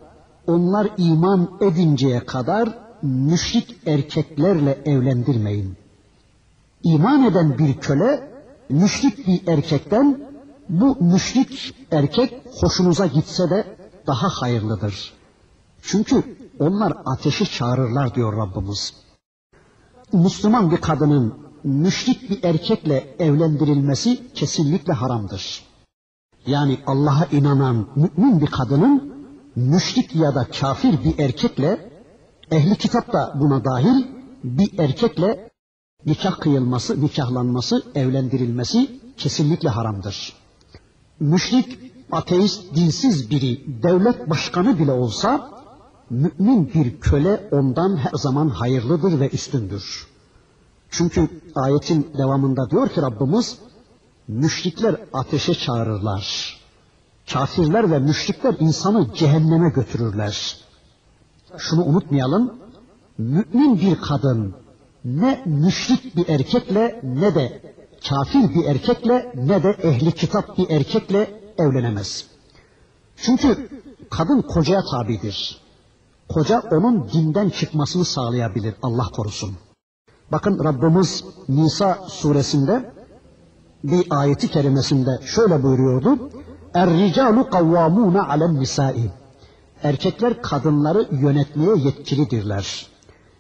onlar iman edinceye kadar müşrik erkeklerle evlendirmeyin. İman eden bir köle müşrik bir erkekten bu müşrik erkek hoşunuza gitse de daha hayırlıdır. Çünkü onlar ateşi çağırırlar diyor Rabbimiz. Müslüman bir kadının müşrik bir erkekle evlendirilmesi kesinlikle haramdır. Yani Allah'a inanan mümin bir kadının müşrik ya da kafir bir erkekle ehli kitap da buna dahil bir erkekle nikah kıyılması, nikahlanması, evlendirilmesi kesinlikle haramdır. Müşrik, ateist, dinsiz biri, devlet başkanı bile olsa mümin bir köle ondan her zaman hayırlıdır ve üstündür. Çünkü ayetin devamında diyor ki Rabbimiz müşrikler ateşe çağırırlar. Kafirler ve müşrikler insanı cehenneme götürürler. Şunu unutmayalım. Mümin bir kadın ne müşrik bir erkekle ne de kafir bir erkekle ne de ehli kitap bir erkekle evlenemez. Çünkü kadın kocaya tabidir. Koca onun dinden çıkmasını sağlayabilir Allah korusun. Bakın Rabbimiz Nisa suresinde bir ayeti kerimesinde şöyle buyuruyordu. Er-ricalu kavvamuna alen nisai. Erkekler kadınları yönetmeye yetkilidirler.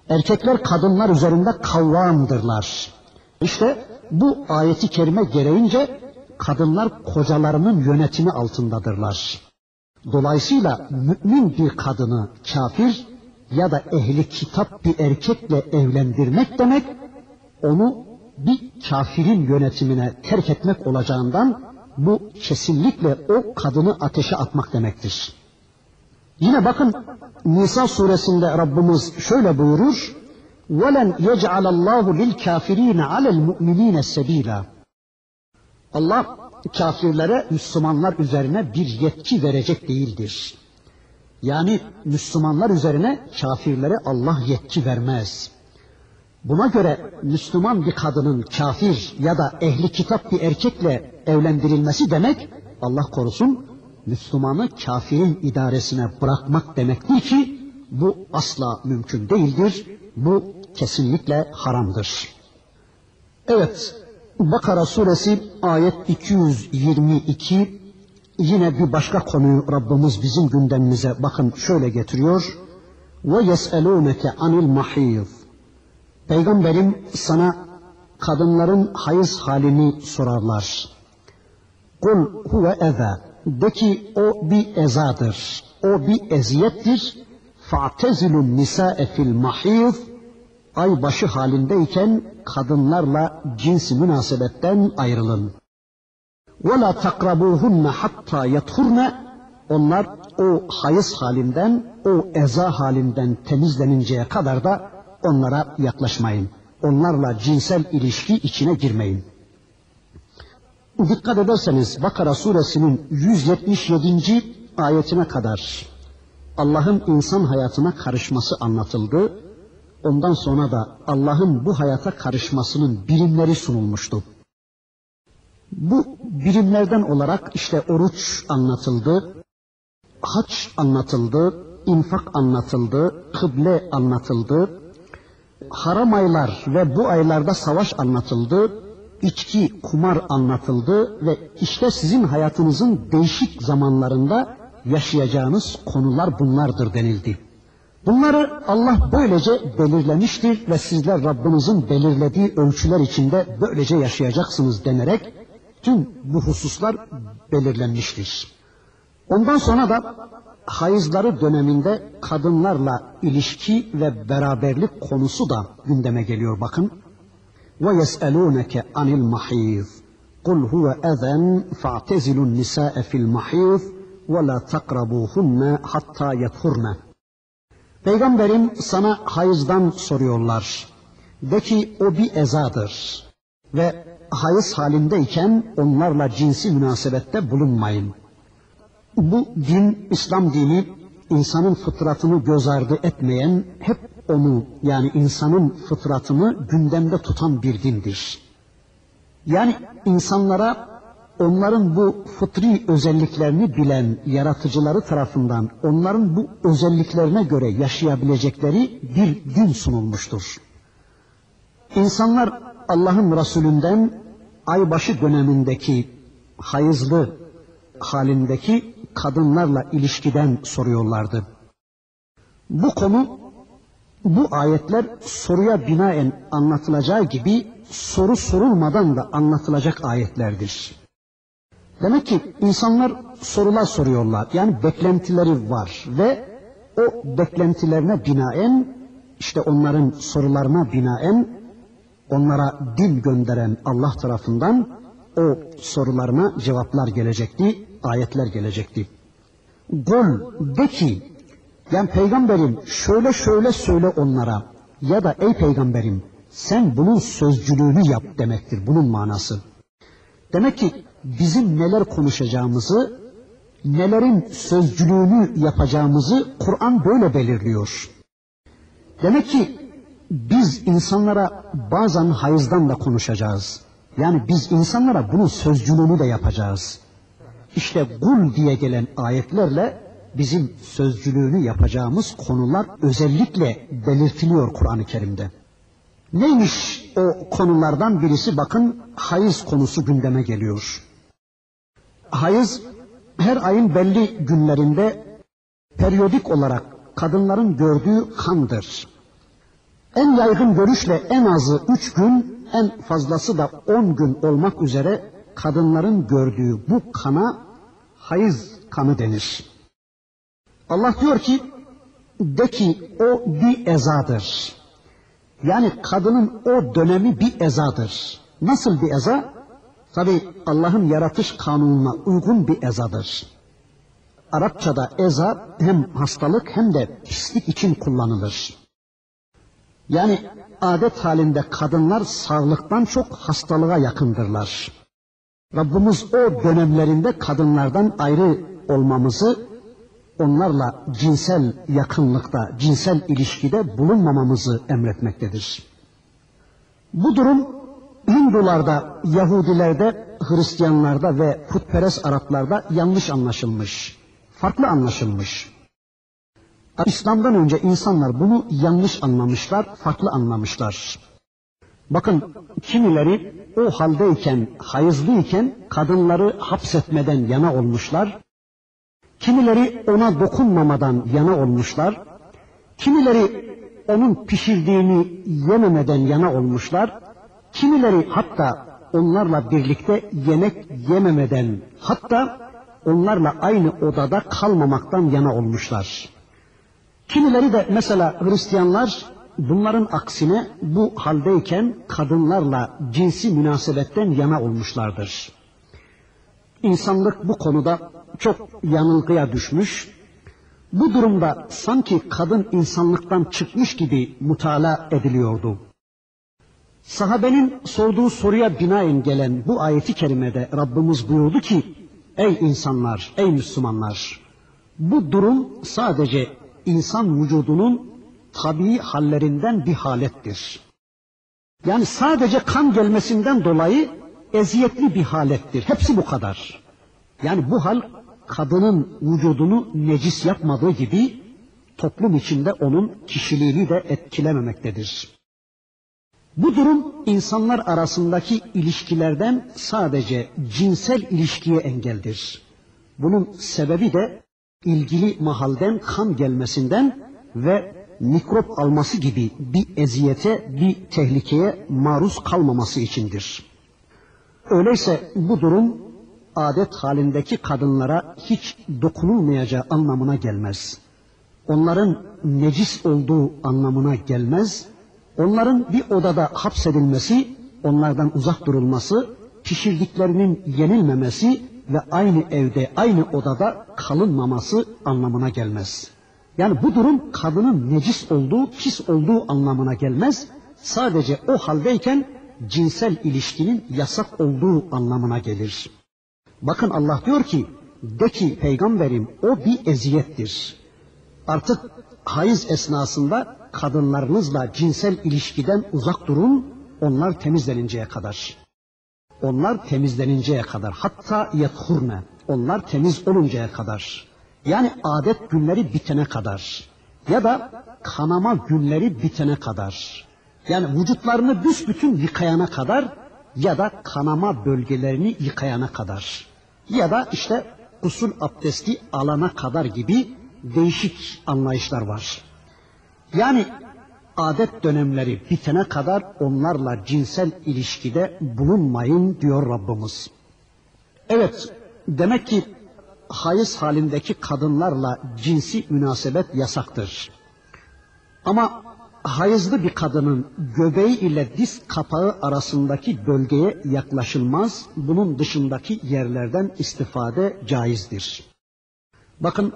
Erkekler kadınlar üzerinde kavvamdırlar. İşte bu ayeti kerime gereğince kadınlar kocalarının yönetimi altındadırlar. Dolayısıyla mümin bir kadını kafir ya da ehli kitap bir erkekle evlendirmek demek onu bir kafirin yönetimine terk etmek olacağından bu kesinlikle o kadını ateşe atmak demektir. Yine bakın Nisa suresinde Rabbimiz şöyle buyurur. وَلَنْ يَجْعَلَ اللّٰهُ لِلْكَافِر۪ينَ عَلَى الْمُؤْمِن۪ينَ السَّب۪يلًا Allah kafirlere Müslümanlar üzerine bir yetki verecek değildir. Yani Müslümanlar üzerine kafirlere Allah yetki vermez. Buna göre Müslüman bir kadının kafir ya da ehli kitap bir erkekle evlendirilmesi demek Allah korusun Müslümanı kafirin idaresine bırakmak demektir ki bu asla mümkün değildir. Bu kesinlikle haramdır. Evet, Bakara suresi ayet 222 yine bir başka konuyu Rabbimiz bizim gündemimize bakın şöyle getiriyor. Ve yes'elûneke anil mahîz. Peygamberim sana kadınların hayız halini sorarlar. Kul huve eza. De ki o bir ezadır. O bir eziyettir. Fa'tezilun nisa'e fil mahiz. Ay başı halindeyken kadınlarla cinsi münasebetten ayrılın. Ve la takrabuhunne hatta yathurne. Onlar o hayız halinden, o eza halinden temizleninceye kadar da onlara yaklaşmayın. Onlarla cinsel ilişki içine girmeyin. Dikkat ederseniz Bakara suresinin 177. ayetine kadar Allah'ın insan hayatına karışması anlatıldı. Ondan sonra da Allah'ın bu hayata karışmasının birimleri sunulmuştu. Bu birimlerden olarak işte oruç anlatıldı, haç anlatıldı, infak anlatıldı, kıble anlatıldı, haram aylar ve bu aylarda savaş anlatıldı, içki, kumar anlatıldı ve işte sizin hayatınızın değişik zamanlarında yaşayacağınız konular bunlardır denildi. Bunları Allah böylece belirlemiştir ve sizler Rabbinizin belirlediği ölçüler içinde böylece yaşayacaksınız denerek tüm bu hususlar belirlenmiştir. Ondan sonra da hayızları döneminde kadınlarla ilişki ve beraberlik konusu da gündeme geliyor bakın. Ve yeselûneke anil mahîz. Kul huve ezen fa'tezilun nisâe fil mahîz ve la takrabûhunne hatta yethurne. Peygamberim sana hayızdan soruyorlar. De ki o bir ezadır ve hayız halindeyken onlarla cinsi münasebette bulunmayın.'' Bu din, İslam dini insanın fıtratını göz ardı etmeyen, hep onu yani insanın fıtratını gündemde tutan bir dindir. Yani insanlara onların bu fıtri özelliklerini bilen yaratıcıları tarafından onların bu özelliklerine göre yaşayabilecekleri bir din sunulmuştur. İnsanlar Allah'ın Resulünden aybaşı dönemindeki hayızlı halindeki kadınlarla ilişkiden soruyorlardı. Bu konu bu ayetler soruya binaen anlatılacağı gibi soru sorulmadan da anlatılacak ayetlerdir. Demek ki insanlar sorular soruyorlar. Yani beklentileri var ve o beklentilerine binaen işte onların sorularına binaen onlara din gönderen Allah tarafından o sorularına cevaplar gelecekti, ayetler gelecekti. Gol de ki yani peygamberim şöyle şöyle söyle onlara ya da ey peygamberim sen bunun sözcülüğünü yap demektir bunun manası. Demek ki bizim neler konuşacağımızı, nelerin sözcülüğünü yapacağımızı Kur'an böyle belirliyor. Demek ki biz insanlara bazen hayızdan da konuşacağız. Yani biz insanlara bunun sözcülüğünü de yapacağız. İşte gul diye gelen ayetlerle bizim sözcülüğünü yapacağımız konular özellikle belirtiliyor Kur'an-ı Kerim'de. Neymiş o konulardan birisi bakın hayız konusu gündeme geliyor. Hayız her ayın belli günlerinde periyodik olarak kadınların gördüğü kandır. En yaygın görüşle en azı üç gün, en fazlası da on gün olmak üzere kadınların gördüğü bu kana hayız kanı denir. Allah diyor ki, de ki o bir ezadır. Yani kadının o dönemi bir ezadır. Nasıl bir eza? Tabi Allah'ın yaratış kanununa uygun bir ezadır. Arapçada eza hem hastalık hem de pislik için kullanılır. Yani adet halinde kadınlar sağlıktan çok hastalığa yakındırlar. Rabbimiz o dönemlerinde kadınlardan ayrı olmamızı, onlarla cinsel yakınlıkta, cinsel ilişkide bulunmamamızı emretmektedir. Bu durum Hindularda, Yahudilerde, Hristiyanlarda ve putperest Araplarda yanlış anlaşılmış, farklı anlaşılmış. İslam'dan önce insanlar bunu yanlış anlamışlar, farklı anlamışlar. Bakın kimileri o haldeyken, hayızlıyken kadınları hapsetmeden yana olmuşlar. Kimileri ona dokunmamadan yana olmuşlar. Kimileri onun pişirdiğini yememeden yana olmuşlar. Kimileri hatta onlarla birlikte yemek yememeden, hatta onlarla aynı odada kalmamaktan yana olmuşlar. Kimileri de mesela Hristiyanlar bunların aksine bu haldeyken kadınlarla cinsi münasebetten yana olmuşlardır. İnsanlık bu konuda çok yanılgıya düşmüş. Bu durumda sanki kadın insanlıktan çıkmış gibi mutala ediliyordu. Sahabenin sorduğu soruya binaen gelen bu ayeti kerimede Rabbimiz buyurdu ki, Ey insanlar, ey Müslümanlar, bu durum sadece insan vücudunun tabii hallerinden bir halettir. Yani sadece kan gelmesinden dolayı eziyetli bir halettir. Hepsi bu kadar. Yani bu hal kadının vücudunu necis yapmadığı gibi toplum içinde onun kişiliğini de etkilememektedir. Bu durum insanlar arasındaki ilişkilerden sadece cinsel ilişkiye engeldir. Bunun sebebi de ilgili mahalden kan gelmesinden ve mikrop alması gibi bir eziyete, bir tehlikeye maruz kalmaması içindir. Öyleyse bu durum adet halindeki kadınlara hiç dokunulmayacağı anlamına gelmez. Onların necis olduğu anlamına gelmez. Onların bir odada hapsedilmesi, onlardan uzak durulması, pişirdiklerinin yenilmemesi ve aynı evde, aynı odada kalınmaması anlamına gelmez. Yani bu durum kadının necis olduğu, pis olduğu anlamına gelmez. Sadece o haldeyken cinsel ilişkinin yasak olduğu anlamına gelir. Bakın Allah diyor ki, de ki peygamberim o bir eziyettir. Artık hayız esnasında kadınlarınızla cinsel ilişkiden uzak durun, onlar temizleninceye kadar. Onlar temizleninceye kadar. Hatta yethurne. Onlar temiz oluncaya kadar. Yani adet günleri bitene kadar. Ya da kanama günleri bitene kadar. Yani vücutlarını büsbütün yıkayana kadar ya da kanama bölgelerini yıkayana kadar. Ya da işte usul abdesti alana kadar gibi değişik anlayışlar var. Yani adet dönemleri bitene kadar onlarla cinsel ilişkide bulunmayın diyor Rabbimiz. Evet, demek ki hayız halindeki kadınlarla cinsi münasebet yasaktır. Ama hayızlı bir kadının göbeği ile diz kapağı arasındaki bölgeye yaklaşılmaz. Bunun dışındaki yerlerden istifade caizdir. Bakın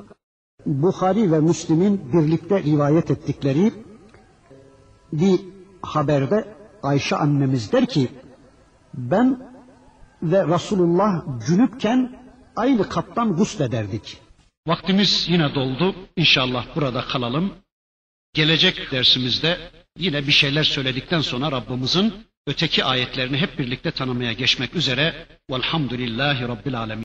Bukhari ve Müslim'in birlikte rivayet ettikleri bir haberde Ayşe annemiz der ki ben ve Resulullah cünüpken aynı kaptan guslederdik. Vaktimiz yine doldu. İnşallah burada kalalım. Gelecek dersimizde yine bir şeyler söyledikten sonra Rabbimizin öteki ayetlerini hep birlikte tanımaya geçmek üzere. Velhamdülillahi Rabbil Alemin.